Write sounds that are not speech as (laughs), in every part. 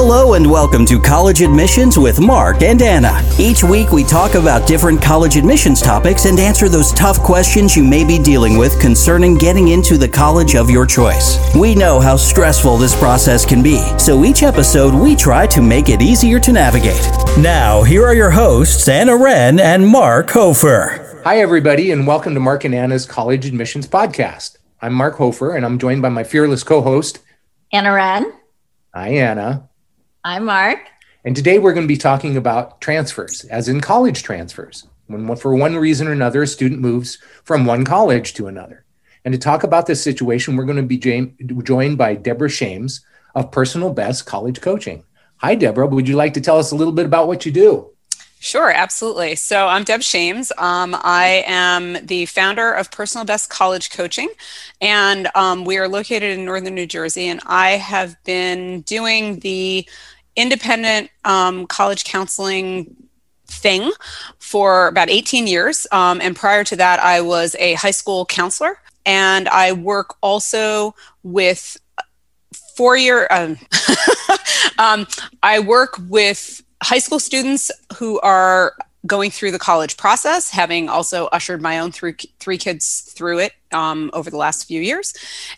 Hello and welcome to College Admissions with Mark and Anna. Each week we talk about different college admissions topics and answer those tough questions you may be dealing with concerning getting into the college of your choice. We know how stressful this process can be, so each episode we try to make it easier to navigate. Now, here are your hosts, Anna Wren and Mark Hofer. Hi, everybody, and welcome to Mark and Anna's College Admissions Podcast. I'm Mark Hofer, and I'm joined by my fearless co host, Anna Wren. Hi, Anna. Hi, Mark. And today we're going to be talking about transfers, as in college transfers. When, for one reason or another, a student moves from one college to another. And to talk about this situation, we're going to be joined by Deborah Shames of Personal Best College Coaching. Hi, Deborah. Would you like to tell us a little bit about what you do? Sure, absolutely. So I'm Deb Shames. Um, I am the founder of Personal Best College Coaching, and um, we are located in northern New Jersey. And I have been doing the independent um, college counseling thing for about 18 years. Um, and prior to that, I was a high school counselor, and I work also with four year. Um, (laughs) um, I work with high school students who are going through the college process, having also ushered my own three, three kids through it um, over the last few years.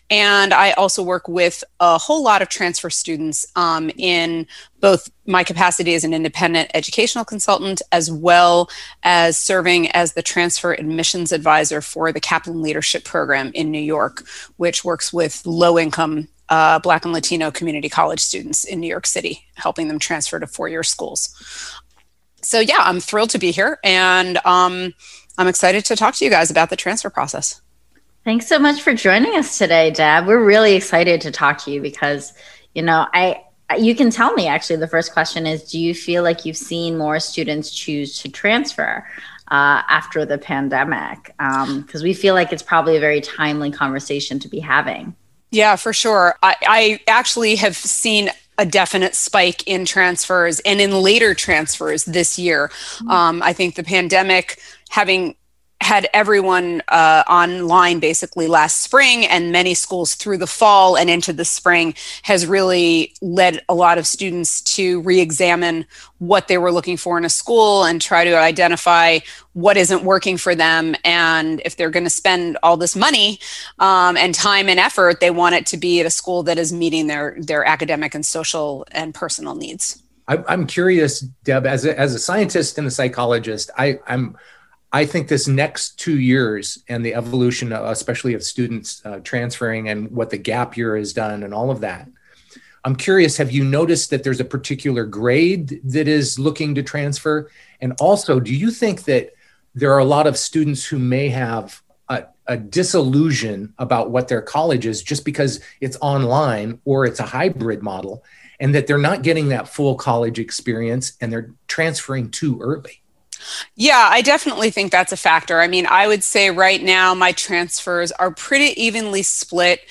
And I also work with a whole lot of transfer students um, in both my capacity as an independent educational consultant, as well as serving as the transfer admissions advisor for the Kaplan Leadership Program in New York, which works with low income uh, Black and Latino community college students in New York City, helping them transfer to four year schools. So, yeah, I'm thrilled to be here and um, I'm excited to talk to you guys about the transfer process. Thanks so much for joining us today, Deb. We're really excited to talk to you because, you know, I, you can tell me actually the first question is do you feel like you've seen more students choose to transfer uh, after the pandemic because um, we feel like it's probably a very timely conversation to be having yeah, for sure. I, I actually have seen a definite spike in transfers and in later transfers this year. Mm-hmm. Um, I think the pandemic having had everyone uh, online basically last spring and many schools through the fall and into the spring has really led a lot of students to re-examine what they were looking for in a school and try to identify what isn't working for them. And if they're going to spend all this money um, and time and effort they want it to be at a school that is meeting their their academic and social and personal needs. I'm curious deb as a, as a scientist and a psychologist I, i'm I think this next two years and the evolution, especially of students uh, transferring and what the gap year has done and all of that. I'm curious, have you noticed that there's a particular grade that is looking to transfer? And also, do you think that there are a lot of students who may have a, a disillusion about what their college is just because it's online or it's a hybrid model and that they're not getting that full college experience and they're transferring too early? Yeah, I definitely think that's a factor. I mean, I would say right now my transfers are pretty evenly split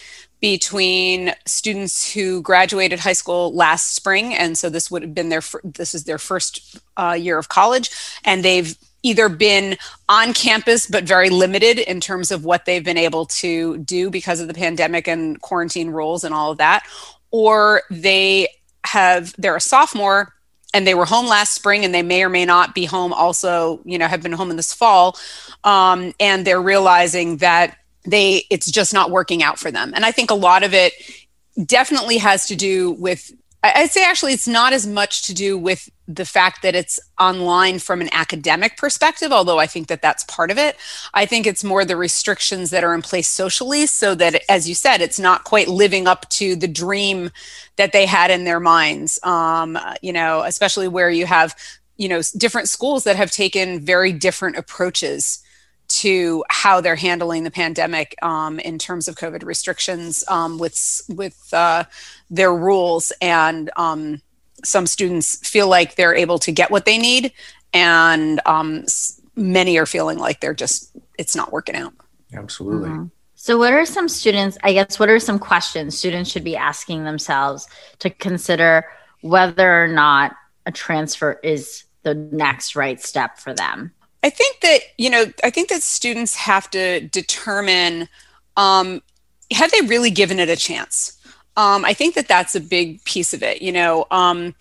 between students who graduated high school last spring and so this would have been their this is their first uh, year of college and they've either been on campus but very limited in terms of what they've been able to do because of the pandemic and quarantine rules and all of that or they have they're a sophomore and they were home last spring and they may or may not be home also you know have been home in this fall um, and they're realizing that they it's just not working out for them. And i think a lot of it definitely has to do with I'd say actually it's not as much to do with the fact that it's online from an academic perspective, although I think that that's part of it. I think it's more the restrictions that are in place socially, so that, as you said, it's not quite living up to the dream that they had in their minds. Um, you know, especially where you have, you know, different schools that have taken very different approaches to how they're handling the pandemic um, in terms of COVID restrictions um, with with uh, their rules, and um, some students feel like they're able to get what they need, and um, many are feeling like they're just it's not working out. Absolutely. Mm-hmm. So, what are some students? I guess what are some questions students should be asking themselves to consider whether or not a transfer is the next right step for them? I think that, you know, I think that students have to determine um, have they really given it a chance? Um, I think that that's a big piece of it. You know, um,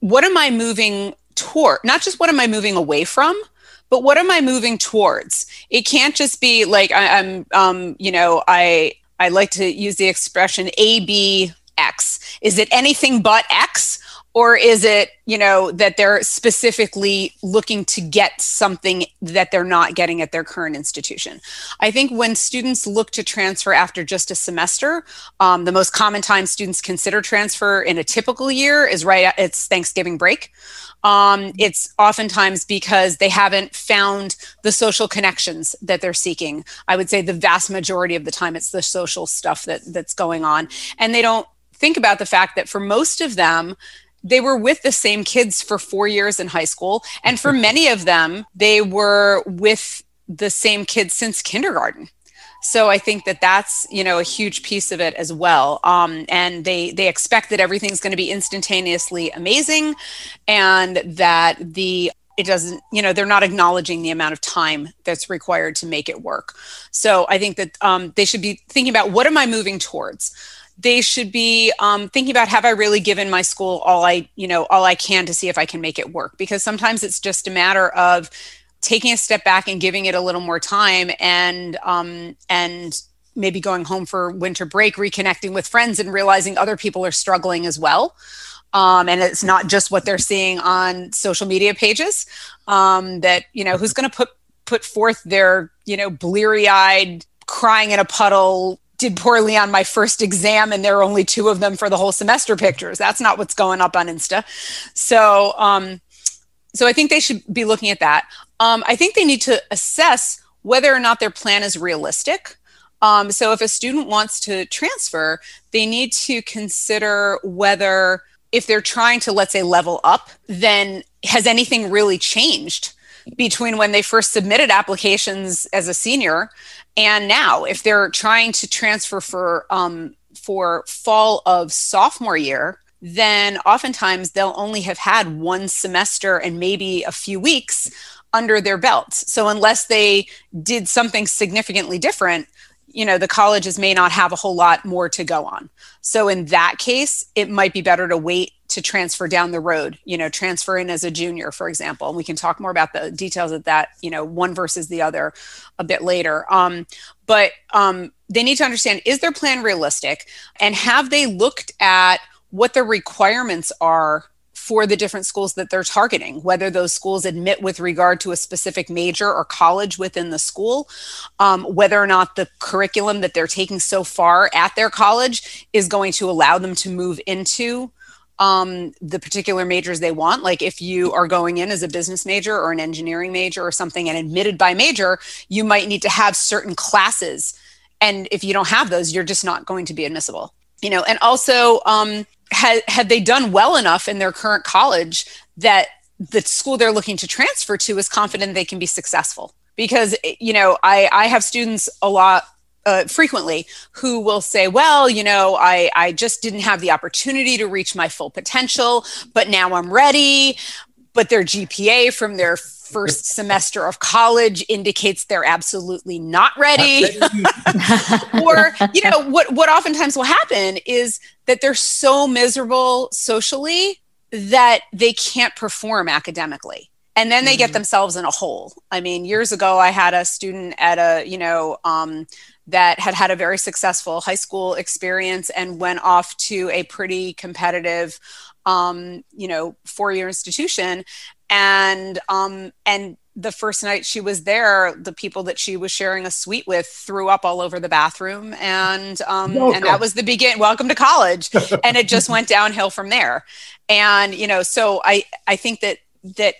what am I moving toward? Not just what am I moving away from, but what am I moving towards? It can't just be like I, am um, you know, I I like to use the expression A B X. Is it anything but X? Or is it you know that they're specifically looking to get something that they're not getting at their current institution? I think when students look to transfer after just a semester um, the most common time students consider transfer in a typical year is right at it's thanksgiving break. Um, it's oftentimes because they haven't found the social connections that they're seeking. I would say the vast majority of the time it's the social stuff that that's going on. And they don't think about the fact that for most of them they were with the same kids for four years in high school. And for (laughs) many of them, they were with the same kids since kindergarten. So I think that that's you know a huge piece of it as well. Um, and they they expect that everything's going to be instantaneously amazing, and that the it doesn't you know they're not acknowledging the amount of time that's required to make it work. So I think that um, they should be thinking about what am I moving towards they should be um, thinking about have i really given my school all i you know all i can to see if i can make it work? Because sometimes it's just a matter of taking a step back and giving it a little more time and um, and maybe going home for winter break reconnecting with friends and realizing other people are struggling as well. Um, and it's not just what they're seeing on social media pages um, that you know who's going to put put forth their you know bleary eyed crying in a puddle did poorly on my first exam and there are only two of them for the whole semester pictures. That's not what's going up on insta. So um so i think they should be looking at that. Um, i think they need to assess whether or not their plan is realistic. Um, so if a student wants to transfer they need to consider whether if they're trying to let's say level up then has anything really changed between when they first submitted applications as a senior and now if they're trying to transfer for um, for fall of sophomore year then oftentimes they'll only have had one semester and maybe a few weeks under their belts. So unless they did something significantly different you know the colleges may not have a whole lot more to go on. So in that case it might be better to wait to transfer down the road you know transfer in as a junior for example and we can talk more about the details of that you know one versus the other a bit later. Um, but um, they need to understand is their plan realistic? And have they looked at what the requirements are for the different schools that they're targeting, whether those schools admit with regard to a specific major or college within the school, um, whether or not the curriculum that they're taking so far at their college is going to allow them to move into um, the particular majors they want. Like if you are going in as a business major or an engineering major or something and admitted by major, you might need to have certain classes. And if you don't have those, you're just not going to be admissible. You know, and also um, had, had they done well enough in their current college that the school they're looking to transfer to is confident they can be successful because you know i i have students a lot uh, frequently who will say well you know i i just didn't have the opportunity to reach my full potential but now i'm ready but their gpa from their first semester of college indicates they're absolutely not ready. (laughs) or, you know, what, what oftentimes will happen is that they're so miserable socially that they can't perform academically. And then they get mm-hmm. themselves in a hole. I mean, years ago, I had a student at a, you know, um, that had had a very successful high school experience and went off to a pretty competitive um, you know four year institution. And um and the first night she was there the people that she was sharing a suite with threw up all over the bathroom. And um welcome. and that was the begin welcome to college. And it just went downhill from there. And you know so i i think that that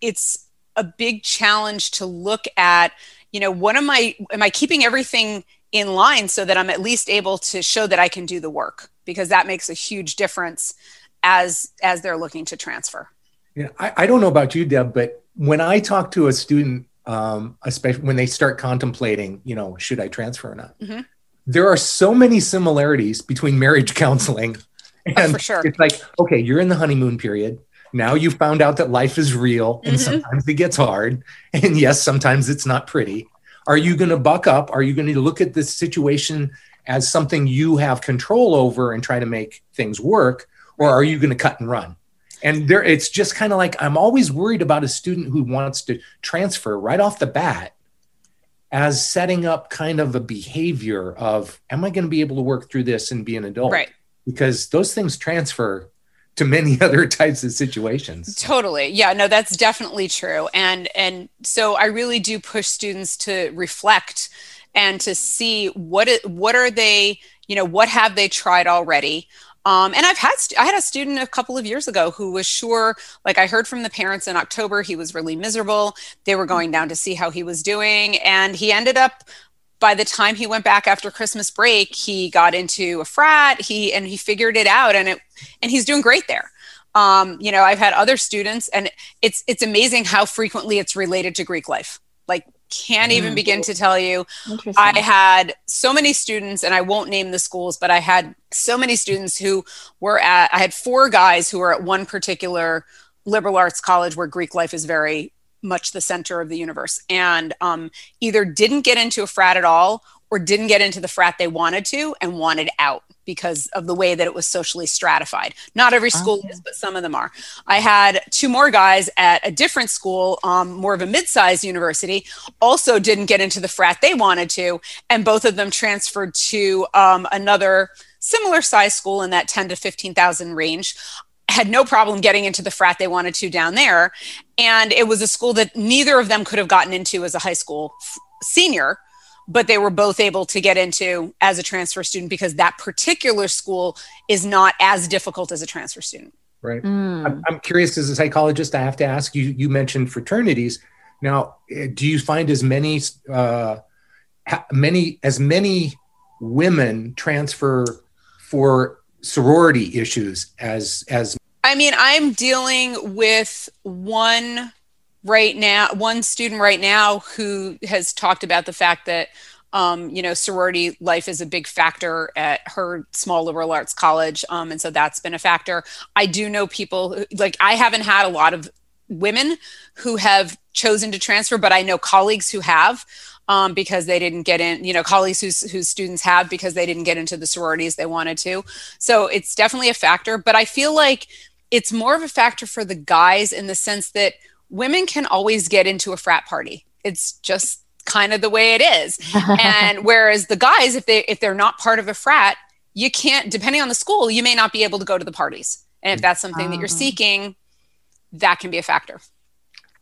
it's a big challenge to look at you know what am i am i keeping everything in line so that i'm at least able to show that i can do the work because that makes a huge difference as as they're looking to transfer yeah, I, I don't know about you, Deb, but when I talk to a student, um, especially when they start contemplating, you know, should I transfer or not? Mm-hmm. There are so many similarities between marriage (laughs) counseling. And oh, for sure. It's like, okay, you're in the honeymoon period. Now you found out that life is real and mm-hmm. sometimes it gets hard. (laughs) And yes, sometimes it's not pretty. Are you going to buck up? Are you going to look at this situation as something you have control over and try to make things work or are you going to cut and run and there it's just kind of like i'm always worried about a student who wants to transfer right off the bat as setting up kind of a behavior of am i going to be able to work through this and be an adult right because those things transfer to many (laughs) other types of situations. Totally. Yeah no that's definitely true. And and so i really do push students to reflect and to see what it, what are they you know what have they tried already? Um, and I've had I had a student a couple of years ago who was sure, like I heard from the parents in October, he was really miserable. They were going down to see how he was doing, and he ended up by the time he went back after Christmas break, he got into a frat. He and he figured it out, and it and he's doing great there. Um, you know, I've had other students, and it's it's amazing how frequently it's related to Greek life. Like can't even mm. begin to tell you. I had so many students, and I won't name the schools, but I had so many students who were at, I had four guys who were at one particular liberal arts college where Greek life is very much the center of the universe and um, either didn't get into a frat at all or didn't get into the frat they wanted to and wanted out because of the way that it was socially stratified. Not every school is, but some of them are. I had two more guys at a different school, um, more of a mid-sized university, also didn't get into the frat they wanted to, and both of them transferred to um, another similar size school in that 10 to 15,000 range. Had no problem getting into the frat they wanted to down there. And it was a school that neither of them could have gotten into as a high school f- senior but they were both able to get into as a transfer student because that particular school is not as difficult as a transfer student. Right. Mm. I'm, I'm curious as a psychologist, I have to ask you, you mentioned fraternities. Now, eh, do you find as many, uh, many, as many women transfer for sorority issues as, as I mean, I'm dealing with one right now one student right now who has talked about the fact that um, you know sorority life is a big factor at her small liberal arts college um, and so that's been a factor i do know people like i haven't had a lot of women who have chosen to transfer but i know colleagues who have um, because they didn't get in, you know, colleagues whose, whose students have because they didn't get into the sororities they wanted to. So it's definitely a factor. But I feel like it's more of a factor for the guys in the sense that women can always get into a frat party. It's just kind of the way it is. (laughs) and whereas the guys, if they if they're not part of a frat, you can't, depending on the school, you may not be able to go to the parties. And if that's something that you're ah. seeking, that can be a factor.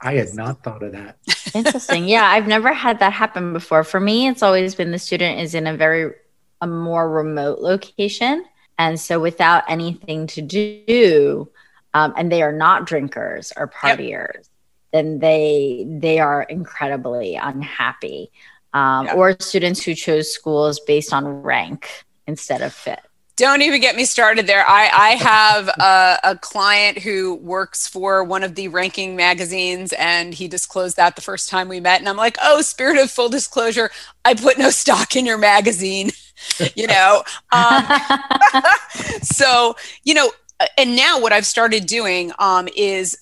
I had not thought of that. (laughs) Interesting. Yeah, I've never had that happen before. For me, it's always been the student is in a very a more remote location. And so without anything to do, um, and they are not drinkers or partiers, yep then they they are incredibly unhappy. Um, yeah. Or students who chose schools based on rank instead of fit. Don't even get me started there. I, I have a, a, client who works for one of the ranking magazines, and he disclosed that the first time we met. And I'm like, oh, spirit of full disclosure, I put no stock in your magazine, (laughs) you know? Um, (laughs) so, you know, and now what I've started doing um, is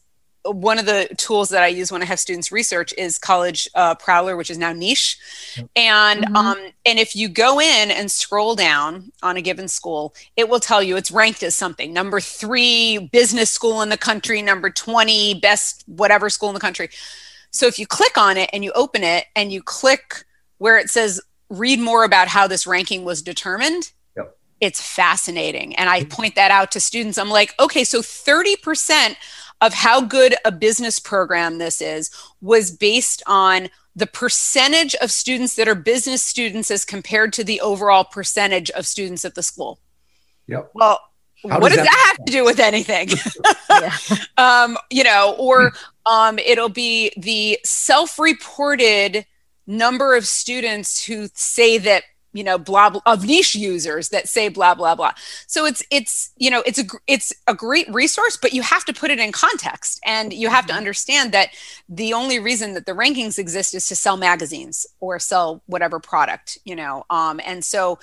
one of the tools that I use when I have students research is College uh, Prowler, which is now Niche, and mm-hmm. um, and if you go in and scroll down on a given school, it will tell you it's ranked as something number three business school in the country, number twenty best whatever school in the country. So if you click on it and you open it and you click where it says read more about how this ranking was determined, it's fascinating, and I mm-hmm. point that out to students. I'm like, okay, so thirty percent of how good a business program this is was based on the percentage of students that are business students as compared to the overall percentage of students at the school. Yep. Well, how what does, does that, that have to do with anything? (laughs) (laughs) um, you know, or um, it'll be the self-reported number of students who say that you know blah, blah of niche users that say blah blah blah so it's it's you know it's a it's a great resource but you have to put it in context and you have to mm-hmm. understand that the only reason that the rankings exist is to sell magazines or sell whatever product you know um, and so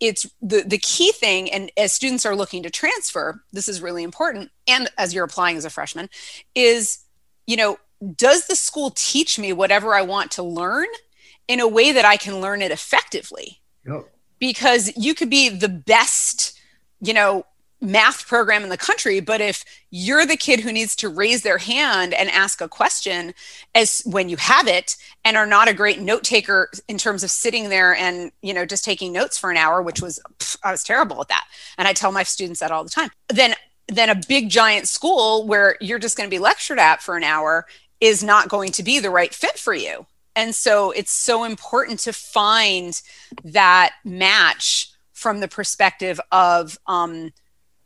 it's the the key thing and as students are looking to transfer this is really important and as you're applying as a freshman is you know does the school teach me whatever i want to learn in a way that I can learn it effectively. Because you could be the best, you know, math program in the country but if you're the kid who needs to raise their hand and ask a question as when you have it and are not a great note taker in terms of sitting there and you know just taking notes for an hour which was i was terrible at that. And i tell my students that all the time. Then then a big giant school where you're just going to be lectured at for an hour is not going to be the right fit for you and so it's so important to find that match from the perspective of um,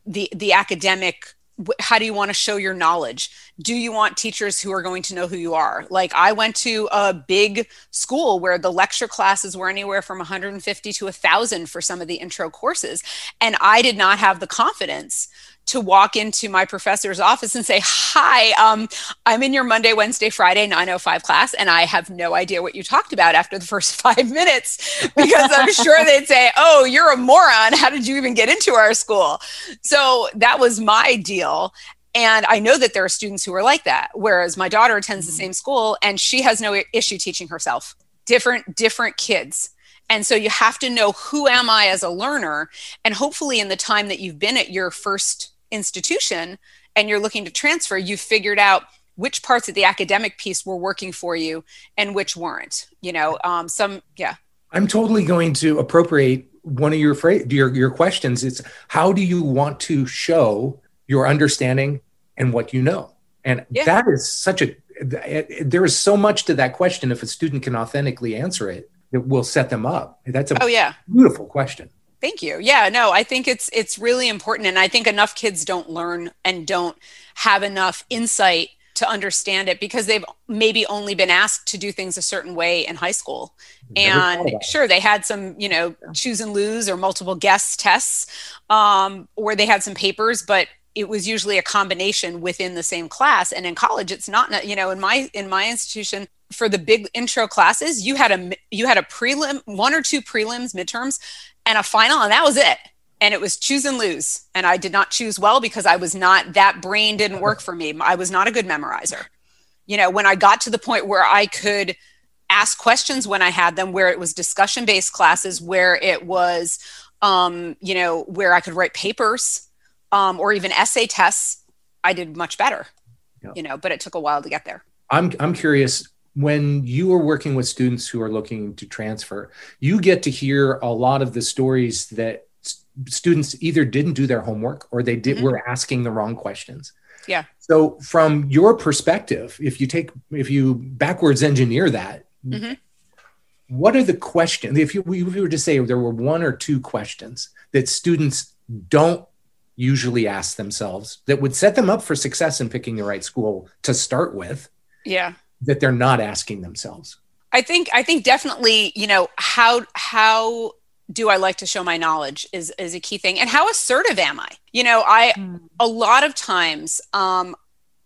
the the academic how do you want to show your knowledge? Do you want teachers who are going to know who you are? Like i went to a big school where the lecture classes were anywhere from 150 to 1000 for some of the intro courses and i did not have the confidence to walk into my professor's office and say, Hi, um, I'm in your Monday, Wednesday, Friday 905 class, and I have no idea what you talked about after the first (laughs) five minutes because I'm sure (laughs) they'd say, Oh, you're a moron. How did you even get into our school? So that was my deal. And I know that there are students who are like that, whereas my daughter attends the mm-hmm. same school and she has no issue teaching herself. Different, different kids. And so you have to know who am I as a learner? And hopefully, in the time that you've been at your first institution and you're looking to transfer, you've figured out which parts of the academic piece were working for you and which weren't. You know, um, some, yeah. I'm totally going to appropriate one of your phrase, your your questions. It's how do you want to show your understanding and what you know? And yeah. that is such a there is so much to that question. If a student can authentically answer it, it will set them up. That's a oh yeah beautiful question. Thank you. Yeah, no, I think it's it's really important and I think enough kids don't learn and don't have enough insight to understand it because they've maybe only been asked to do things a certain way in high school. and sure, they had some, you know, choose and lose or multiple guess tests, um, or they had some papers, but it was usually a combination within the same class. And in college, it's not, you know, in my in my institution, for the big intro classes, you had a you had a prelim, one or two prelims, midterms, and a final, and that was it. And it was choose and lose. And I did not choose well because I was not, that brain didn't work for me. I was not a good memorizer. You know, when I got to the point where I could ask questions when I had them, where it was discussion based classes, where it was, um, you know, where I could write papers um, or even essay tests, I did much better, yeah. you know, but it took a while to get there. I'm, I'm curious when you are working with students who are looking to transfer, you get to hear a lot of the stories that students either didn't do their homework or they did mm-hmm. were asking the wrong questions. Yeah. So from your perspective, if you take if you backwards engineer that, mm-hmm. what are the questions? If you, if you were to say there were one or two questions that students don't usually ask themselves that would set them up for success in picking the right school to start with. Yeah that they're not asking themselves i think i think definitely you know how how do i like to show my knowledge is is a key thing and how assertive am i you know i mm. a lot of times um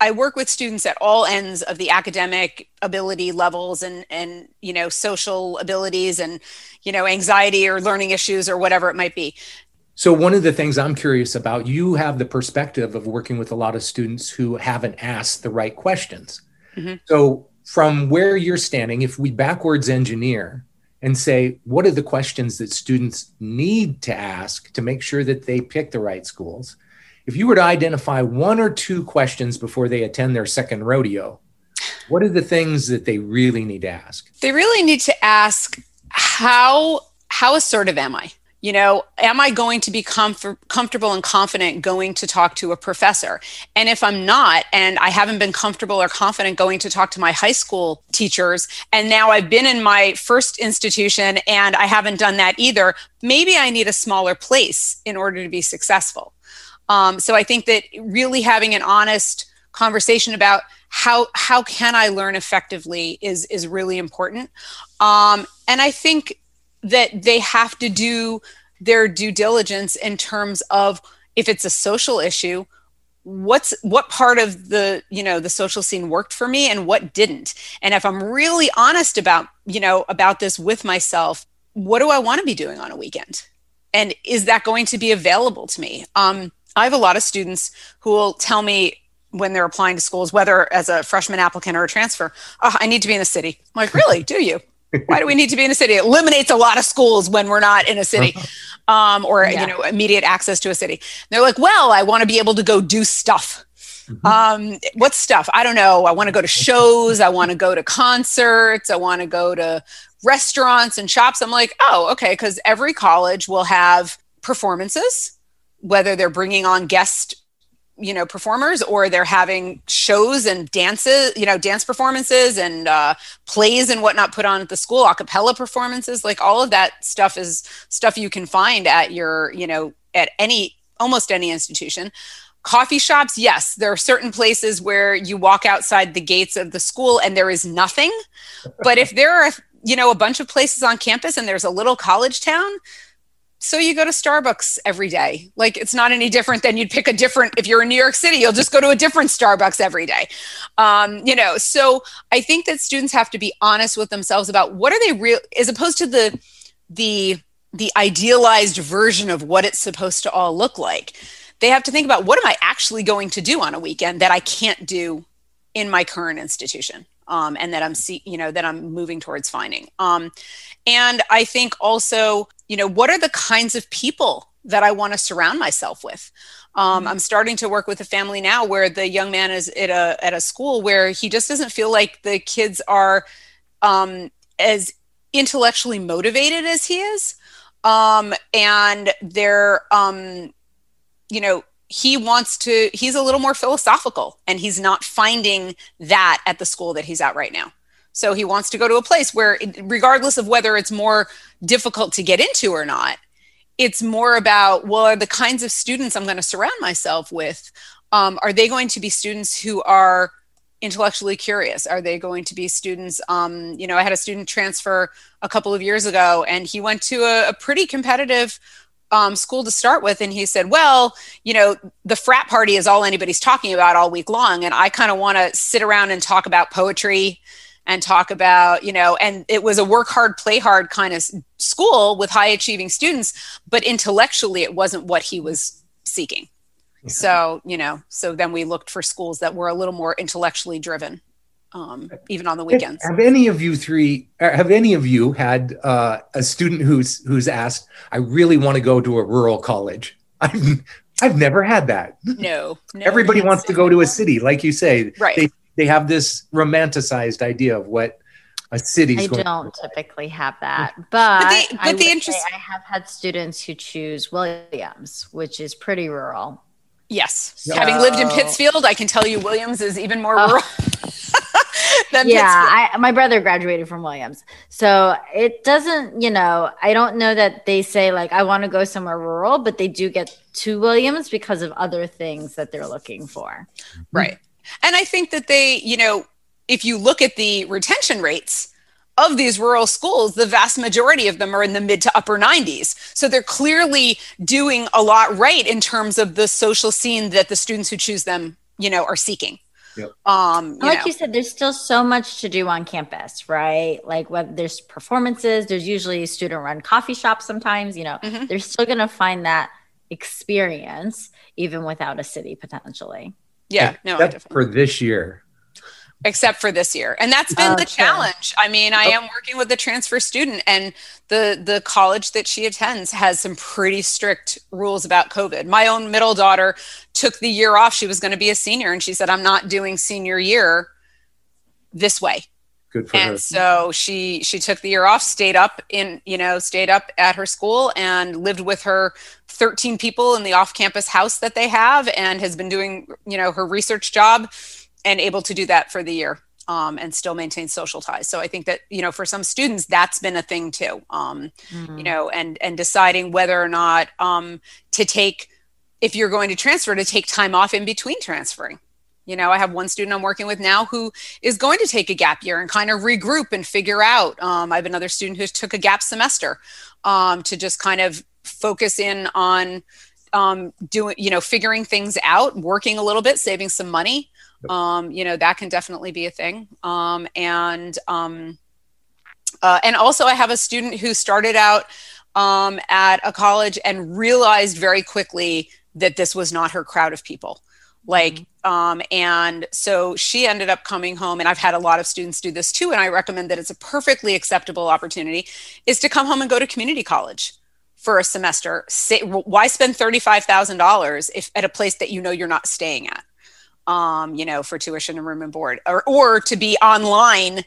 I work with students at all ends of the academic ability levels and and you know social abilities and you know anxiety or learning issues or whatever it might be. So one of the things I'm curious about, you have the perspective of working with a lot of students who haven't asked the right questions. Mm-hmm. So, from where you're standing, if we backwards engineer and say, what are the questions that students need to ask to make sure that they pick the right schools? If you were to identify one or two questions before they attend their second rodeo, what are the things that they really need to ask? They really need to ask how how assertive am I? You know am i going to be comfort, comfortable and confident going to talk to a professor? And if i'm not and i haven't been comfortable or confident going to talk to my high school teachers and now i've been in my first institution and i haven't done that either maybe i need a smaller place in order to be successful. Um, so i think that really having an honest conversation about how how can i learn effectively is is really important. Um, and i think that they have to do their due diligence in terms of if it's a social issue what's what part of the you know the social scene worked for me and what didn't. And if i'm really honest about you know about this with myself what do i want to be doing on a weekend? And is that going to be available to me? Um, i have a lot of students who will tell me when they're applying to schools whether as a freshman applicant or a transfer oh, i need to be in the city. I'm like really? Do you Why do we need to be in a city? It eliminates a lot of schools when we're not in a city. (laughs) Um, or yeah. you know immediate access to a city. They're like, well, I want to be able to go do stuff. Mm-hmm. Um, what stuff? I don't know. I want to go to shows. I want to go to concerts. I want to go to restaurants and shops. I'm like, oh, okay, because every college will have performances, whether they're bringing on guest you know performers or they're having shows and dances you know dance performances and uh, plays and whatnot put on at the school a cappella performances like all of that stuff is stuff you can find at your you know at any almost any institution. Coffee shops yes there are certain places where you walk outside the gates of the school and there is nothing. But if there are you know a bunch of places on campus and there's a little college town so you go to Starbucks every day. Like it's not any different than you'd pick a different, if you're in New York City, you'll just go to a different Starbucks every day. Um, you know, so I think that students have to be honest with themselves about what are they real, as opposed to the, the, the idealized version of what it's supposed to all look like. They have to think about what am I actually going to do on a weekend that I can't do in my current institution. Um, and that I'm see, you know, that I'm moving towards finding. Um, and I think also you know what are the kinds of people that i want to surround myself with? Um, mm-hmm. i'm starting to work with a family now where the young man is at a at a school where he just doesn't feel like the kids are um, as intellectually motivated as he is. Um, and they're um, you know he wants to he's a little more philosophical and he's not finding that at the school that he's at right now so he wants to go to a place where, regardless of whether it's more difficult to get into or not, it's more about well, are the kinds of students I'm going to surround myself with, um, are they going to be students who are intellectually curious? Are they going to be students? Um, you know, I had a student transfer a couple of years ago, and he went to a, a pretty competitive um, school to start with and he said well you know the frat party is all anybody's talking about all week long and i kind of want to sit around and talk about poetry and talk about, you know, and it was a work hard, play hard kind of school with high achieving students, but intellectually it wasn't what he was seeking. Yeah. So, you know, so then we looked for schools that were a little more intellectually driven. Um, even on the weekends. Have any of you three? Uh, have any of you had uh, a student who's who's asked, "I really want to go to a rural college"? (laughs) I've I've never had that. No, no everybody wants to go to a city, like you say. Right. They they have this romanticized idea of what a city. I don't typically have that, but, but the, but I, the interest- I have had students who choose Williams, which is pretty rural. Yes, so, having lived in Pittsfield, I can tell you Williams is even more oh. rural. (laughs) yeah, I, my brother graduated from Williams, so it doesn't. You know, I don't know that they say like I want to go somewhere rural, but they do get to Williams because of other things that they're looking for. Right. And I think that they, you know, if you look at the retention rates of these rural schools, the vast majority of them are in the mid to upper 90s. So they're clearly doing a lot right in terms of the social scene that the students who choose them, you know, are seeking. Yep. Um, you like know. you said, there's still so much to do on campus, right? Like whether there's performances, there's usually student run coffee shops sometimes, you know, mm-hmm. they're still going to find that experience even without a city potentially. Yeah, no, for this year. Except for this year. And that's been oh, the challenge. I mean, I oh. am working with a transfer student and the the college that she attends has some pretty strict rules about COVID. My own middle daughter took the year off. She was going to be a senior and she said, I'm not doing senior year this way. Good for and her. so she she took the year off, stayed up in you know stayed up at her school and lived with her 13 people in the off-campus house that they have, and has been doing you know her research job, and able to do that for the year. Um, and still maintain social ties. So I think that you know for some students that's been a thing too. Um, mm-hmm. You know, and and deciding whether or not um, to take if you're going to transfer to take time off in between transferring you know, I have one student I'm working with now who is going to take a gap year and kind of regroup and figure out. Um, I have another student who took a gap semester um, to just kind of focus in on um, doing, you know, figuring things out, working a little bit, saving some money. Um, you know, that can definitely be a thing. Um, and um, uh, and also, I have a student who started out um, at a college and realized very quickly that this was not her crowd of people like mm-hmm. um, and so she ended up coming home and i've had a lot of students do this too and i recommend that it's a perfectly acceptable opportunity is to come home and go to community college for a semester Say, why spend $35000 if at a place that you know you're not staying at um, you know for tuition and room and board or, or to be online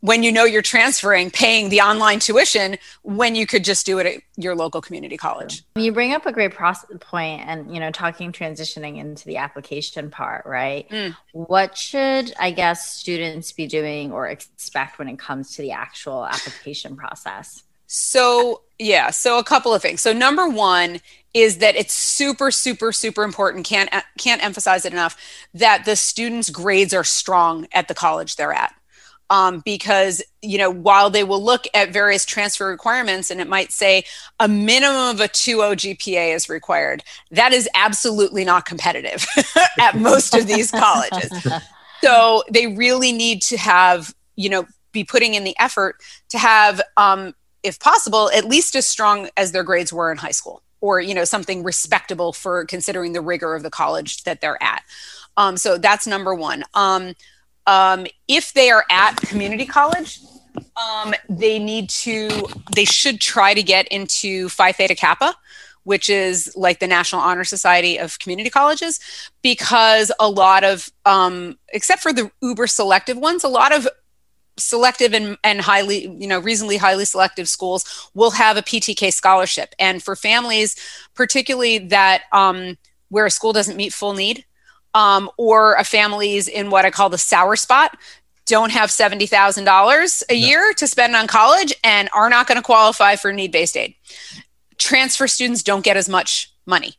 when you know you're transferring paying the online tuition when you could just do it at your local community college. You bring up a great point and you know talking transitioning into the application part right? Mm. what should i guess students be doing or expect when it comes to the actual application process? So yeah so a couple of things. So number one is that it's super super super important can't can't emphasize it enough that the students grades are strong at the college they're at um, because you know while they will look at various transfer requirements and it might say a minimum of a 2.0 gpa is required that is absolutely not competitive (laughs) at most of these colleges. (laughs) So they really need to have you know be putting in the effort to have um, if possible at least as strong as their grades were in high school or you know something respectable for considering the rigor of the college that they're at. Um, so that's number one um, if they are at community college, um, they need to, they should try to get into Phi Theta Kappa, which is like the National Honor Society of Community Colleges, because a lot of, um, except for the uber selective ones, a lot of selective and, and highly, you know, reasonably highly selective schools will have a PTK scholarship. And for families, particularly that um, where a school doesn't meet full need, um, or a family's in what I call the sour spot, don't have $70,000 a no. year to spend on college and are not going to qualify for need based aid. Transfer students don't get as much money,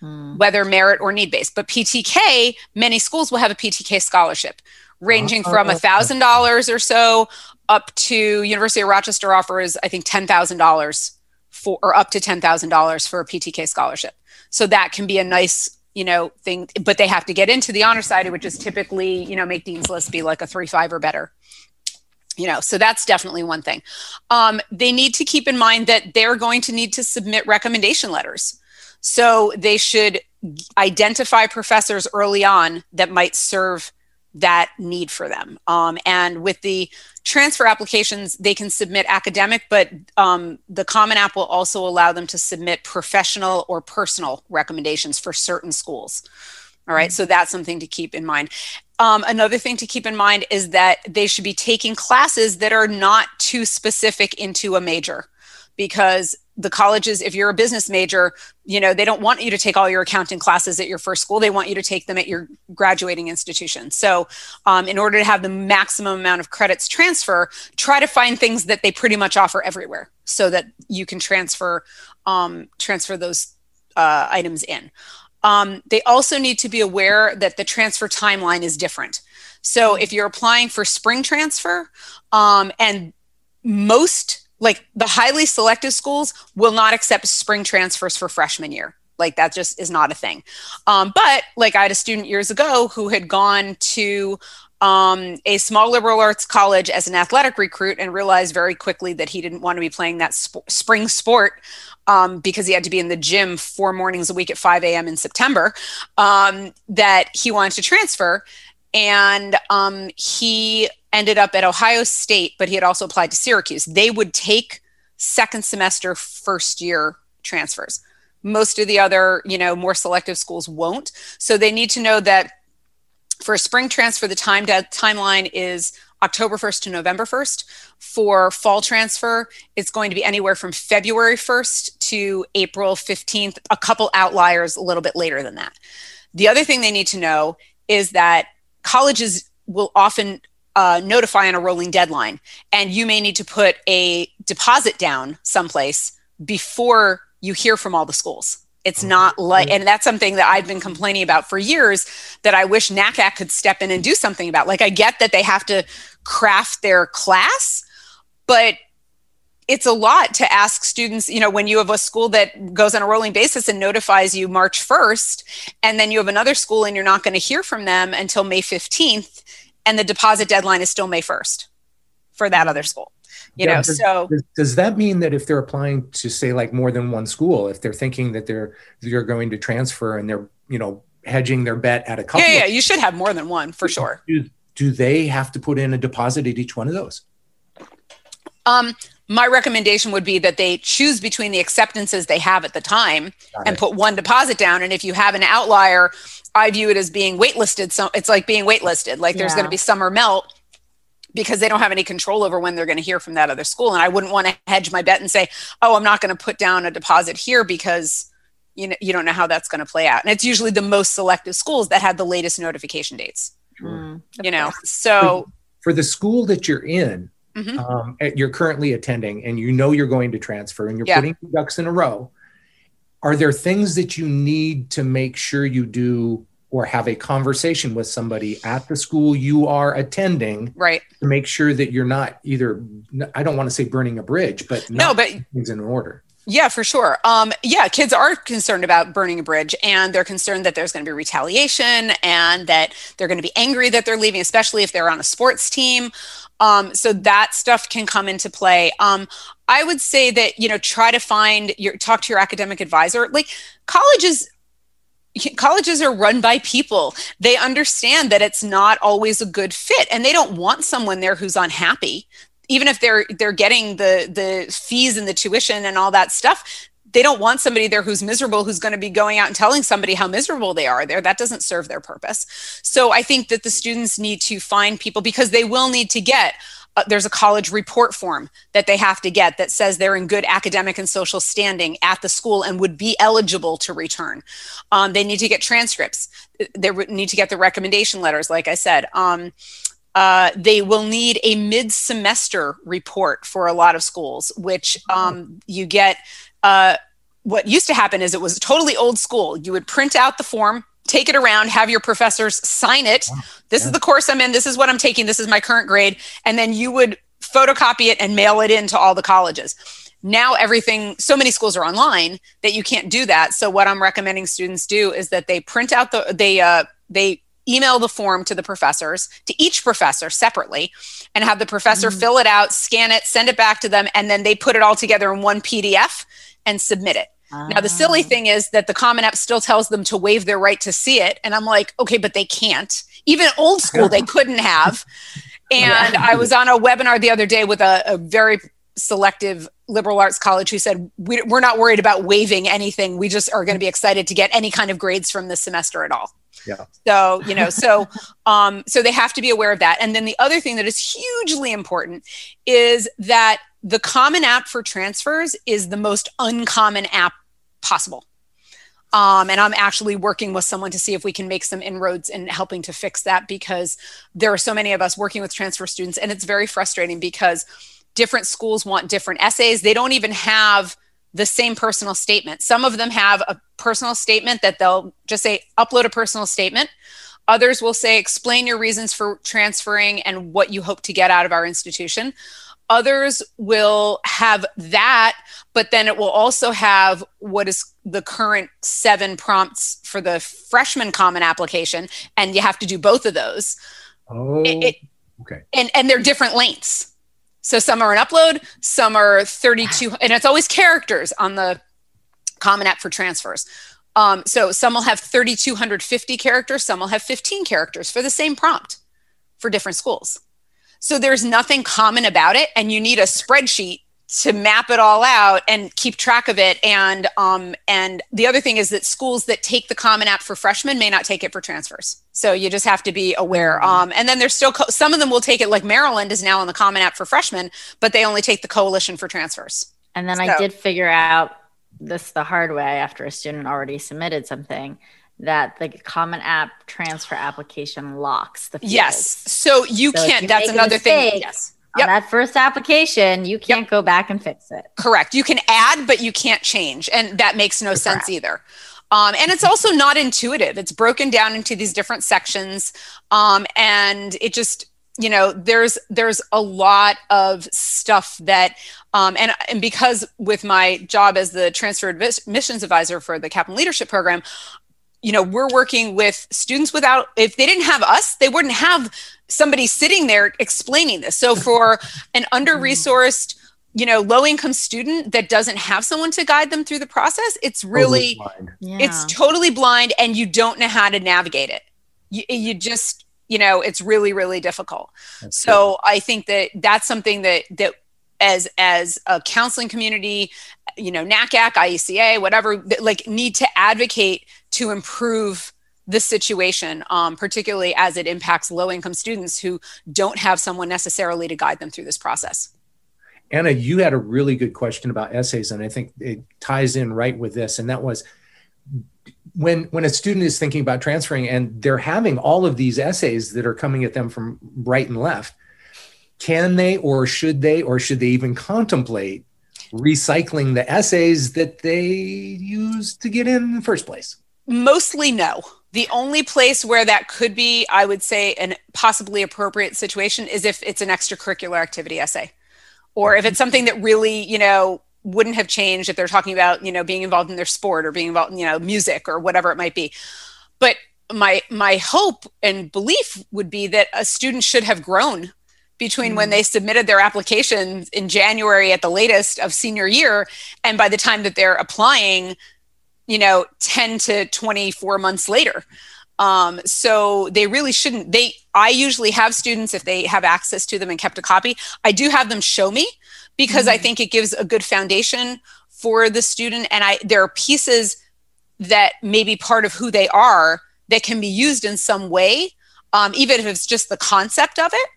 hmm. whether merit or need based. But PTK, many schools will have a PTK scholarship ranging from a thousand dollars or so up to University of Rochester offers, I think, ten thousand dollars for or up to ten thousand dollars for a PTK scholarship. So that can be a nice you know thing but they have to get into the honor society which is typically you know make dean's list be like a three five or better. You know so that's definitely one thing. Um, they need to keep in mind that they're going to need to submit recommendation letters. So they should identify professors early on that might serve that need for them. Um, and with the transfer applications, they can submit academic, but um, the Common App will also allow them to submit professional or personal recommendations for certain schools. All right, so that's something to keep in mind. Um, another thing to keep in mind is that they should be taking classes that are not too specific into a major because the colleges if you're a business major you know they don't want you to take all your accounting classes at your first school. They want you to take them at your graduating institution. So um, in order to have the maximum amount of credits transfer try to find things that they pretty much offer everywhere so that you can transfer um, transfer those uh, items in. Um, they also need to be aware that the transfer timeline is different. So if you're applying for spring transfer um, and most like the highly selective schools will not accept spring transfers for freshman year like that just is not a thing um, but like i had a student years ago who had gone to um, a small liberal arts college as an athletic recruit and realized very quickly that he didn't want to be playing that sp- spring sport um, because he had to be in the gym four mornings a week at 5 a.m. in September, um, that he wanted to transfer. And um, he ended up at Ohio State, but he had also applied to Syracuse. They would take second semester, first year transfers. Most of the other, you know, more selective schools won't. So they need to know that for a spring transfer, the time timeline is October 1st to November 1st. For fall transfer, it's going to be anywhere from February 1st to April 15th, a couple outliers a little bit later than that. The other thing they need to know is that colleges will often uh, notify on a rolling deadline, and you may need to put a deposit down someplace before you hear from all the schools. It's mm-hmm. not like, and that's something that I've been complaining about for years that I wish NACAC could step in and do something about. Like, I get that they have to craft their class, but it's a lot to ask students, you know, when you have a school that goes on a rolling basis and notifies you March 1st, and then you have another school and you're not going to hear from them until May 15th and the deposit deadline is still May 1st for that other school. You yeah, know, does, so does that mean that if they're applying to say like more than one school, if they're thinking that they're they're going to transfer and they're, you know, hedging their bet at a couple. Yeah, yeah, you should have more than one for sure. Do, do they have to put in a deposit at each one of those? Um, my recommendation would be that they choose between the acceptances they have at the time and put one deposit down. And if you have an outlier, I view it as being waitlisted. So it's like being waitlisted. Like there's Yeah. going to be summer melt because they don't have any control over when they're going to hear from that other school. And I wouldn't want to hedge my bet and say, "Oh, I'm not going to put down a deposit here because you know you don't know how that's going to play out." And it's usually the most selective schools that have the latest notification dates. Mm, You know, course. so For the school that you're in, Mhm. um, you're currently attending, and you know you're going to transfer, and you're Yeah. putting ducks in a row. Are there things that you need to make sure you do, or have a conversation with somebody at the school you are attending right. to make sure that you're not either? I don't want to say burning a bridge, but No, but things in order. Yeah, for sure. Um, yeah, kids are concerned about burning a bridge and they're concerned that there's going to be retaliation and that they're going to be angry that they're leaving, especially if they're on a sports team. Um, so that stuff can come into play. Um, I would say that, you know, try to find your talk to your academic advisor. Like colleges colleges are run by people. They understand that it's not always a good fit and they don't want someone there who's unhappy even if they're they're getting the the fees and the tuition and all that stuff they don't want somebody there who's miserable who's going to be going out and telling somebody how miserable they are there. That doesn't serve their purpose. So i think that the students need to find people because they will need to get uh, there's a college report form that they have to get that says they're in good academic and social standing at the school and would be eligible to return. Um, they need to get transcripts. They need to get the recommendation letters like i said. Um, uh, they will need a mid-semester report for a lot of schools, which um, you get. Uh, what used to happen is it was totally old school. You would print out the form, take it around, have your professors sign it. This is the course I'm in. This is what I'm taking. This is my current grade, and then you would photocopy it and mail it in to all the colleges. Now everything, so many schools are online that you can't do that. So what I'm recommending students do is that they print out the they uh, they email the form to the professors, to each professor separately, and have the professor fill it out, scan it, send it back to them, and then they put it all together in one PDF and submit it. Now, the silly Ah. thing is that the Common App still tells them to waive their right to see it. And I'm like, okay, but they can't. Even old school, they couldn't have. (laughs) And I was on a webinar the other day with a, a very selective liberal arts college who said, we, We're not worried about waiving anything. We just are going to be excited to get any kind of grades from this semester at all. Yeah. So, you know, so (laughs) um, so they have to be aware of that. And then the other thing that is hugely important is that the common app for transfers is the most uncommon app possible. Um, and I'm actually working with someone to see if we can make some inroads in helping to fix that because there are so many of us working with transfer students, and it's very frustrating because different schools want different essays. They don't even have the same personal statement. Some of them have a personal statement that they'll just say, upload a personal statement. Others will say, explain your reasons for transferring and what you hope to get out of our institution. Others will have that, but then it will also have what is the current seven prompts for the freshman common application. And you have to do both of those. Oh, It- it- okay. and, and they're different lengths. So some are an upload, some are 32, and it's always characters on the Common App for transfers. Um, so some will have 3,250 characters, some will have 15 characters for the same prompt for different schools. So there's nothing common about it, and you need a spreadsheet to map it all out and keep track of it. And um, and the other thing is that schools that take the Common App for freshmen may not take it for transfers. So you just have to be aware. Um, and then there's still co- some of them will take it. Like Maryland is now on the Common App for freshmen, but they only take the Coalition for transfers. And then I did figure out this the hard way after a student already submitted something that the Common App transfer application locks the fields. Yes. So you So can't. you That's another thing. mistake- Yes. On that first application, you can't go back and fix it. Correct. You can add, but you can't change. And that makes no sense either. Um, and it's also not intuitive. It's broken down into these different sections. Um, and it just, you know, there's there's a lot of stuff that um, and and because with my job as the transfer admissions advisor for the Kaplan Leadership Program, you know, we're working with students without if they didn't have us, they wouldn't have somebody sitting there explaining this. So for an under-resourced mm-hmm. you know low income student that doesn't have someone to guide them through the process it's really totally yeah. it's totally blind and you don't know how to navigate it you, you just you know it's really really difficult that's so good. i think that that's something that that as as a counseling community you know nacac ieca whatever that, like need to advocate to improve the situation um, particularly as it impacts low income students who don't have someone necessarily to guide them through this process Anna, you had a really good question about essays, and I think it ties in right with this. And that was when when a student is thinking about transferring and they're having all of these essays that are coming at them from right and left, can they or should they or should they even contemplate recycling the essays that they used to get in in the first place? Mostly no. The only place where that could be, I would say, an possibly appropriate situation is if it's an extracurricular activity essay or if it's something that really you know wouldn't have changed if they're talking about you know being involved in their sport or being involved in you know music or whatever it might be but my my hope and belief would be that a student should have grown between mm. when they submitted their applications in January at the latest of senior year and by the time that they're applying you know 10 to 24 months later um, so they really shouldn't. They I usually have students if they have access to them and kept a copy. I do have them show me because mm-hmm. I think it gives a good foundation for the student. And I there are pieces that may be part of who they are that can be used in some way, um, even if it's just the concept of it.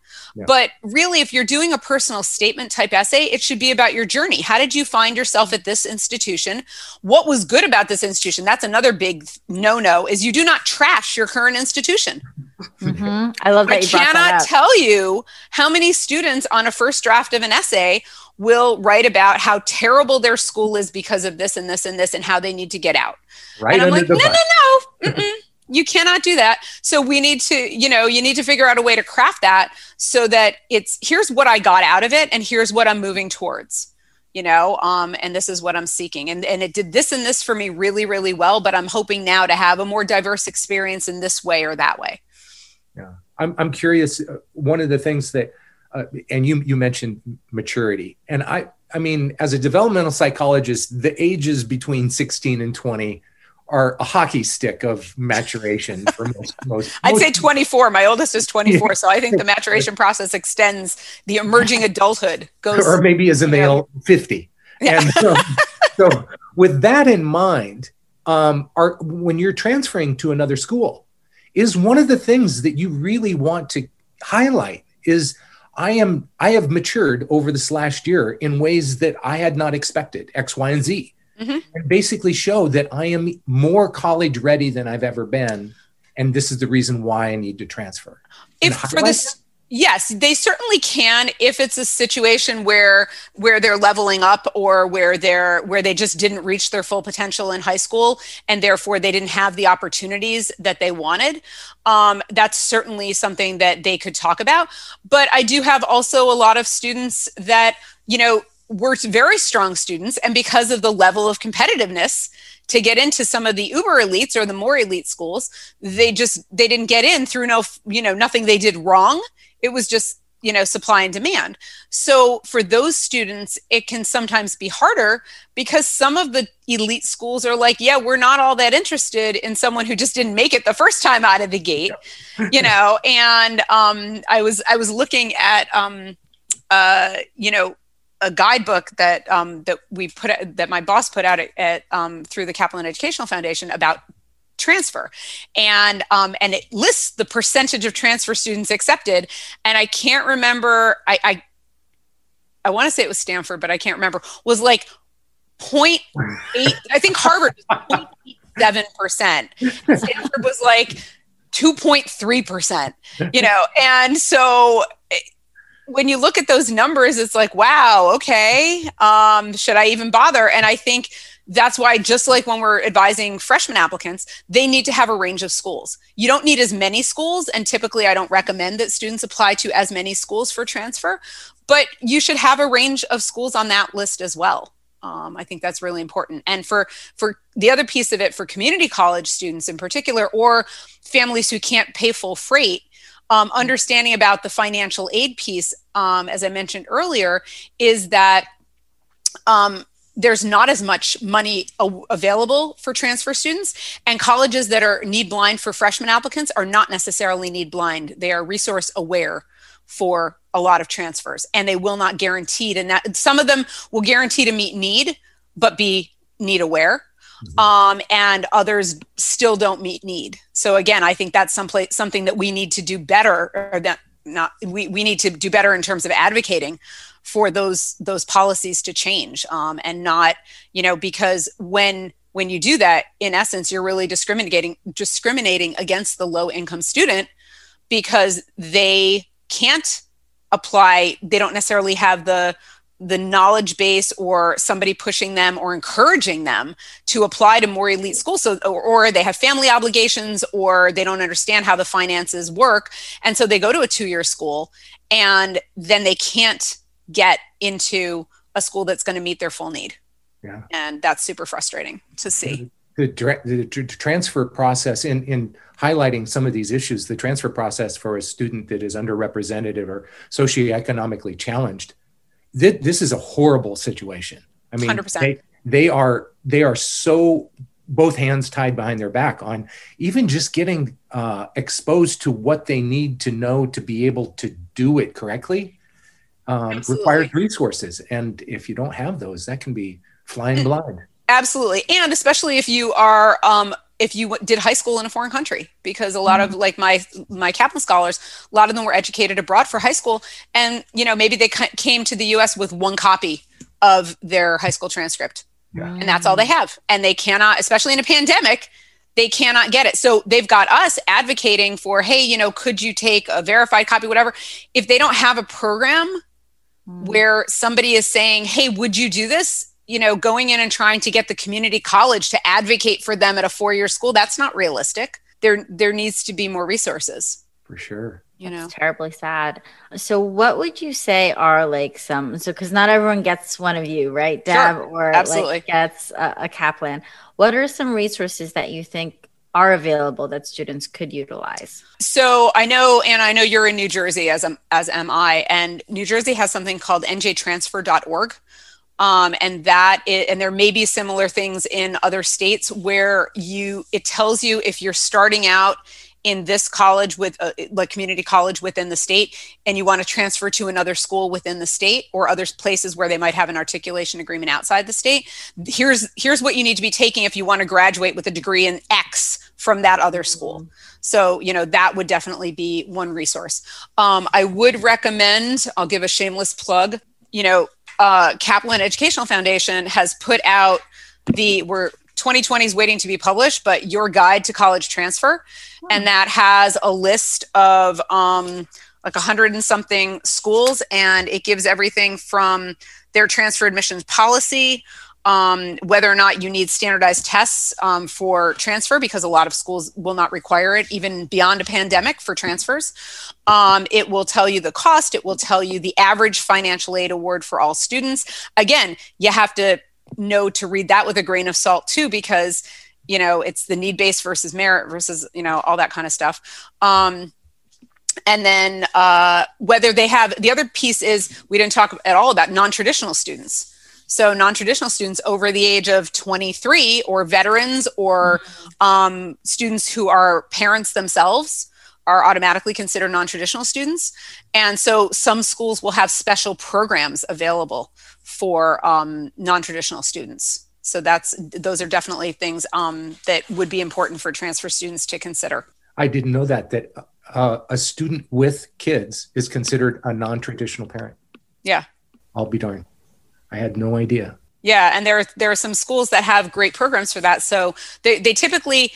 But really, if you're doing a personal statement type essay, it should be about your journey. How did you find yourself at this institution? What was good about this institution? That's another big no no is you do not trash your current institution. (laughs) Mm-hmm. I love that. I cannot tell you how many students on a first draft of an essay will write about how terrible their school is because of this and this and this and how they need to get out. Right. And I'm like, no, no, no, no (laughs) you cannot do that. So we need to you know you need to figure out a way to craft that so that it's here's what i got out of it and here's what i'm moving towards you know um, and this is what i'm seeking. And, and it did this and this for me really really well but i'm hoping now to have a more diverse experience in this way or that way. Yeah. I'm, I'm curious uh, one of the things that uh, and you you mentioned maturity. And i i mean as a developmental psychologist the ages between 16 and 20 are a hockey stick of maturation for most. (laughs) most I'd most say 24. My oldest is 24, so I think the maturation (laughs) process extends the emerging adulthood goes, or maybe as a male, 50. Yeah. And um, (laughs) so, with that in mind, um, are when you're transferring to another school, is one of the things that you really want to highlight is I am I have matured over this last year in ways that I had not expected X, Y, and Z mm-hmm. and basically show that I am more college ready than I've ever been. And this is the reason why I need to transfer. If for this, yes they certainly can if it's a situation where where they're leveling up or where they're where they just didn't reach their full potential in high school and therefore they didn't have the opportunities that they wanted um, that's certainly something that they could talk about but i do have also a lot of students that you know were very strong students and because of the level of competitiveness to get into some of the uber elites or the more elite schools they just they didn't get in through no you know nothing they did wrong. It was just you know supply and demand. So for those students it can sometimes be harder because some of the elite schools are like yeah we're not all that interested in someone who just didn't make it the first time out of the gate yeah. you know? And um, i was i was looking at um, uh, you know a guidebook that um, that we put that my boss put out at, at um, through the Kaplan Educational Foundation about transfer. And um, and it lists the percentage of transfer students accepted. And i can't remember i i, I want to say it was stanford but i can't remember was like 0.8 i think harvard 0.7% stanford was like 2.3% you know? And so when you look at those numbers, it's like, wow, okay, um, should I even bother? And I think that's why, just like when we're advising freshman applicants, they need to have a range of schools. You don't need as many schools, and typically, I don't recommend that students apply to as many schools for transfer, but you should have a range of schools on that list as well. Um, I think that's really important. And for for the other piece of it, for community college students in particular, or families who can't pay full freight, um, understanding about the financial aid piece, um, as I mentioned earlier, is that um, there's not as much money available for transfer students and colleges that are need blind for freshman applicants are not necessarily need blind they are resource aware for a lot of transfers and they will not guarantee and some of them will guarantee to meet need but be need aware. Um, and others still don't meet need. So again i think that's someplace something that we need to do better or that not we, we need to do better in terms of advocating for those those policies to change um, and not you know because when when you do that in essence you're really discriminating discriminating against the low income student because they can't apply they don't necessarily have the the knowledge base or somebody pushing them or encouraging them to apply to more elite schools so or, or, they have family obligations or they don't understand how the finances work and so they go to a two-year school and then they can't get into a school that's going to meet their full need. Yeah. And that's super frustrating to see. The, the, the, transfer process in, in highlighting some of these issues, the transfer process for a student that is underrepresented or socioeconomically challenged, th- this is a horrible situation. I mean, 100%. They, they are they are so both hands tied behind their back on even just getting uh, exposed to what they need to know to be able to do it correctly um, required resources. And if you don't have those, that can be flying blind. Absolutely. And especially if you are, um, if you did high school in a foreign country, because a lot mm-hmm. of like my my Kaplan scholars, a lot of them were educated abroad for high school, and you know maybe they came to the U.S. with one copy of their high school transcript, yeah. and that's all they have, and they cannot, especially in a pandemic, they cannot get it. So they've got us advocating for, hey, you know, could you take a verified copy, whatever. If they don't have a program mm. where somebody is saying, Hey, would you do this? You know, going in and trying to get the community college to advocate for them at a four year school, that's not realistic. There, there needs to be more resources. For sure. You know, terribly sad. So, what would you say are like some? So, because not everyone gets one of you, right, Deb, sure. or Absolutely. like gets a, a Kaplan. What are some resources that you think are available that students could utilize? So I know, and I know you're in New Jersey as am, as am I, and New Jersey has something called njtransfer.org. Um, and that is, and there may be similar things in other states where you it tells you if you're starting out in this college with a, uh, like community college within the state and you want to transfer to another school within the state or other places where they might have an articulation agreement outside the state here's here's what you need to be taking if you want to graduate with a degree in x from that other school. So you know that would definitely be one resource. Um, i would recommend i'll give a shameless plug you know uh, kaplan educational foundation has put out the we're 2020 is waiting to be published, but your guide to college transfer. And hmm. that has a list of um, like hundred and something schools, and it gives everything from their transfer admissions policy, um, whether or not you need standardized tests um, for transfer, because a lot of schools will not require it, even beyond a pandemic for transfers. Um, it will tell you the cost, it will tell you the average financial aid award for all students. Again, you have to know to read that with a grain of salt too, because you know it's the need based versus merit versus you know all that kind of stuff. Um, and then uh, whether they have the other piece is we didn't talk at all about non-traditional students so non-traditional students over the age of 23 or veterans or um, students who are parents themselves are automatically considered non-traditional students and so some schools will have special programs available for um, non-traditional students. So that's those are definitely things um, that would be important for transfer students to consider. I didn't know that that uh, a student with kids is considered a non-traditional parent. Yeah, I'll be darned. I had no idea. Yeah, and there there are some schools that have great programs for that. So they they typically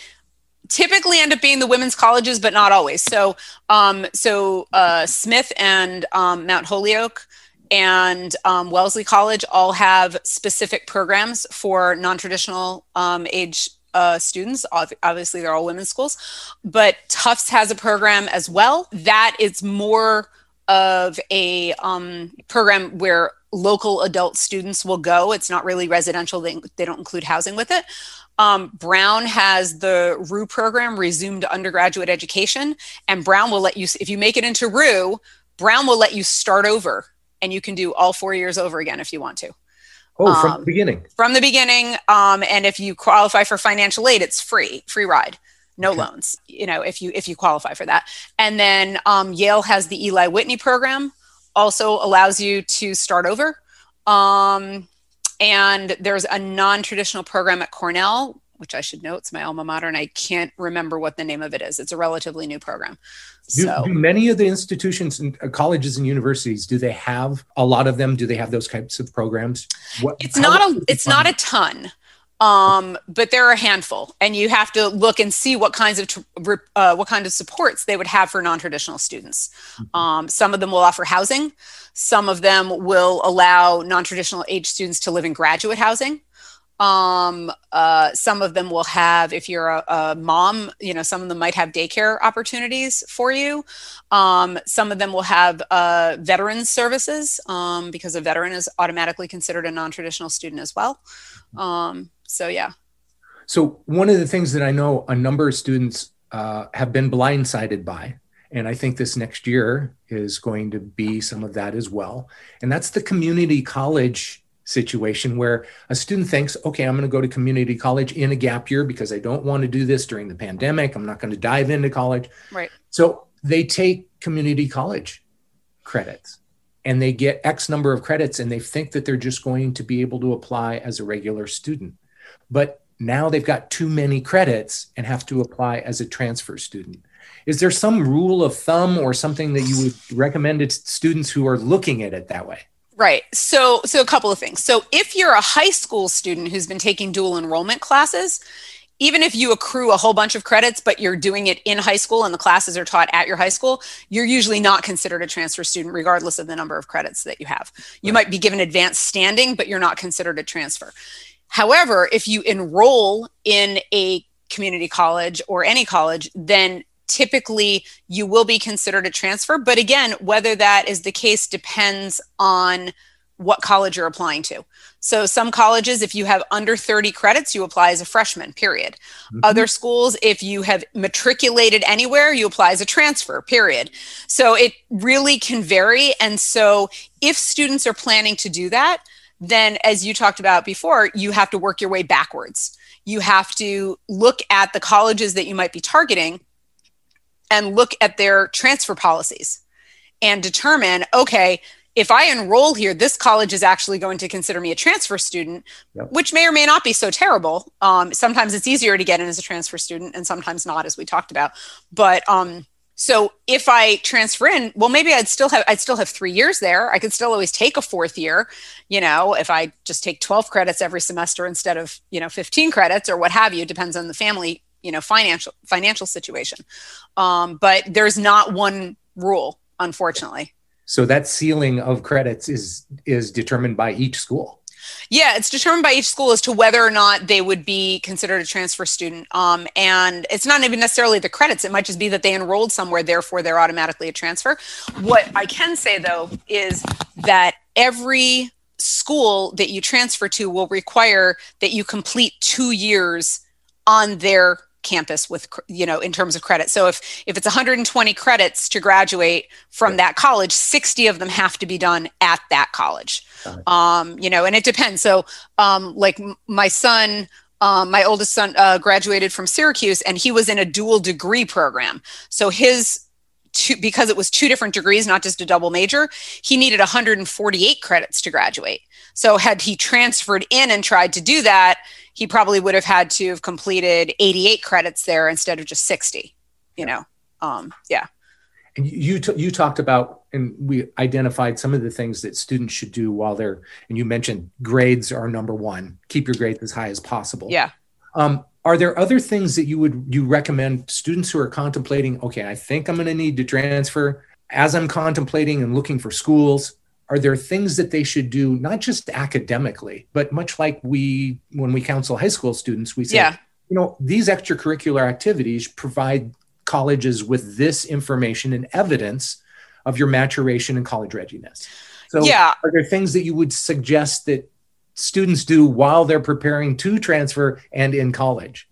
typically end up being the women's colleges, but not always. So um, so uh, Smith and um, Mount Holyoke and um, Wellesley College all have specific programs for non-traditional um, age uh, students. Obviously, they're all women's schools, but Tufts has a program as well. That is more of a um, program where local adult students will go. It's not really residential; they, they don't include housing with it. Um, Brown has the RU program, Resumed Undergraduate Education, and Brown will let you, if you make it into RU, Brown will let you start over and you can do all four years over again if you want to Oh, from um, the beginning. From the beginning. Um, and if you qualify for financial aid, it's free, free ride, no okay. loans. You know, if you if you qualify for that. And then um, Yale has the Eli Whitney program, also allows you to start over. Um, and there's a non-traditional program at Cornell which I should note, it's my alma mater, and I can't remember what the name of it is. It's a relatively new program. Do, so, do many of the institutions and uh, colleges and universities do they have a lot of them? Do they have those types of programs? What, it's not a it's not a ton, um, but there are a handful, and you have to look and see what kinds of uh, what kind of supports they would have for non-traditional students. Mm-hmm. Um, some of them will offer housing. Some of them will allow non-traditional age students to live in graduate housing. Um, uh, some of them will have, if you're a, a, mom, you know, some of them might have daycare opportunities for you. Um, some of them will have uh, veteran services um, because a veteran is automatically considered a non traditional student as well. Um, so, yeah. So, one of the things that I know a number of students uh, have been blindsided by and I think this next year is going to be some of that as well. And that's the community college situation where a student thinks, okay, I'm going to go to community college in a gap year because I don't want to do this during the pandemic. I'm not going to dive into college. Right. So they take community college credits and they get X number of credits and they think that they're just going to be able to apply as a regular student. But now they've got too many credits and have to apply as a transfer student. Is there some rule of thumb or something that you would recommend to students who are looking at it that way? Right. So, so a couple of things. So, if you're a high school student who's been taking dual enrollment classes, even if you accrue a whole bunch of credits, but you're doing it in high school and the classes are taught at your high school, you're usually not considered a transfer student, regardless of the number of credits that you have. You right. might be given advanced standing, but you're not considered a transfer. However, if you enroll in a community college or any college, then typically you will be considered a transfer. But again, whether that is the case depends on what college you're applying to. So some colleges, if you have under 30 credits, you apply as a freshman, period. Mm-hmm. Other schools, if you have matriculated anywhere, you apply as a transfer, period. So it really can vary. And so if students are planning to do that, then as you talked about before, you have to work your way backwards. You have to look at the colleges that you might be targeting and look at their transfer policies and determine okay if i enroll here this college is actually going to consider me a transfer student yep. which may or may not be so terrible um, sometimes it's easier to get in as a transfer student and sometimes not as we talked about but um, so if i transfer in well maybe i'd still have i'd still have three years there. I could still always take a fourth year you know if i just take 12 credits every semester instead of you know 15 credits or what have you. Depends on the family you know financial financial situation. Um, but there's not one rule unfortunately. So that ceiling of credits is is determined by each school yeah it's determined by each school as to whether or not they would be considered a transfer student um, and it's not even necessarily the credits. It might just be that they enrolled somewhere therefore they're automatically a transfer. What i can say though is that every school that you transfer to will require that you complete two years on their campus with you know in terms of credit. So if if it's 120 credits to graduate from that college 60 of them have to be done at that college. Um you know and it depends. So um like my son um, my oldest son uh, graduated from Syracuse and he was in a dual degree program. So his two, because it was two different degrees, not just a double major, he needed 148 credits to graduate. So had he transferred in and tried to do that, he probably would have had to have completed 88 credits there instead of just 60 you know? Um, yeah. And you t- you talked about and we identified some of the things that students should do while they're and you mentioned grades are number one keep your grades as high as possible. Yeah. Um, are there other things that you would you recommend students who are contemplating okay i think i'm going to need to transfer as i'm contemplating and looking for schools are there things that they should do not just academically but much like we when we counsel high school students we say yeah. you know these extracurricular activities provide colleges with this information and evidence of your maturation and college readiness so yeah are there things that you would suggest that students do while they're preparing to transfer and in college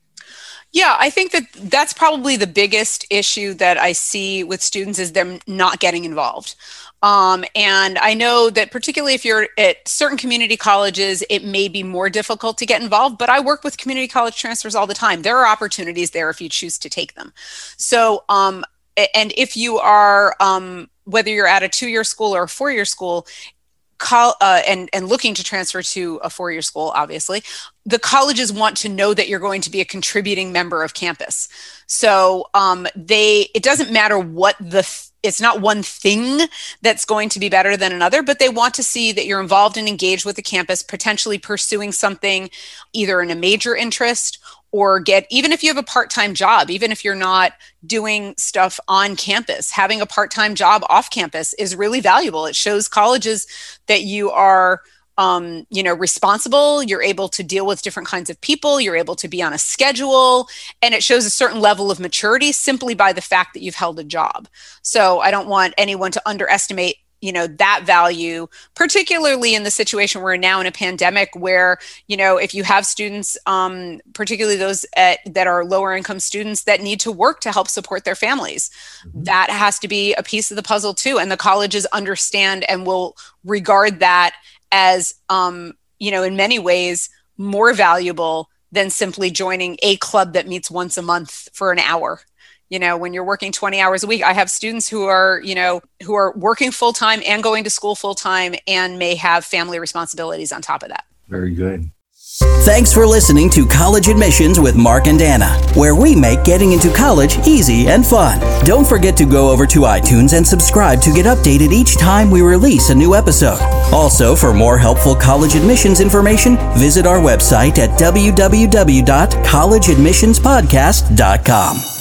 Yeah, I think that that's probably the biggest issue that I see with students is them not getting involved. Um, and I know that particularly if you're at certain community colleges, it may be more difficult to get involved, but I work with community college transfers all the time. There are opportunities there if you choose to take them. So, um, and if you are, um, whether you're at a two year school or a four year school, col- uh, and and looking to transfer to a four year school, obviously, the colleges want to know that you're going to be a contributing member of campus. So um, they it doesn't matter what the th- it's not one thing that's going to be better than another, but they want to see that you're involved and engaged with the campus, potentially pursuing something either in a major interest or get even if you have a part-time job even if you're not doing stuff on campus having a part-time job off campus is really valuable it shows colleges that you are um, you know responsible you're able to deal with different kinds of people you're able to be on a schedule and it shows a certain level of maturity simply by the fact that you've held a job so i don't want anyone to underestimate you know that value particularly in the situation we're now in a pandemic where you know if you have students um, particularly those at, that are lower income students that need to work to help support their families mm-hmm. that has to be a piece of the puzzle too and the colleges understand and will regard that as um, you know in many ways more valuable than simply joining a club that meets once a month for an hour. You know when you're working 20 hours a week i have students who are you know who are working full time and going to school full time and may have family responsibilities on top of that. Very good Thanks for listening to College Admissions with Mark and Anna, where we make getting into college easy and fun. Don't forget to go over to iTunes and subscribe to get updated each time we release a new episode. Also, for more helpful college admissions information, visit our website at www.collegeadmissionspodcast.com.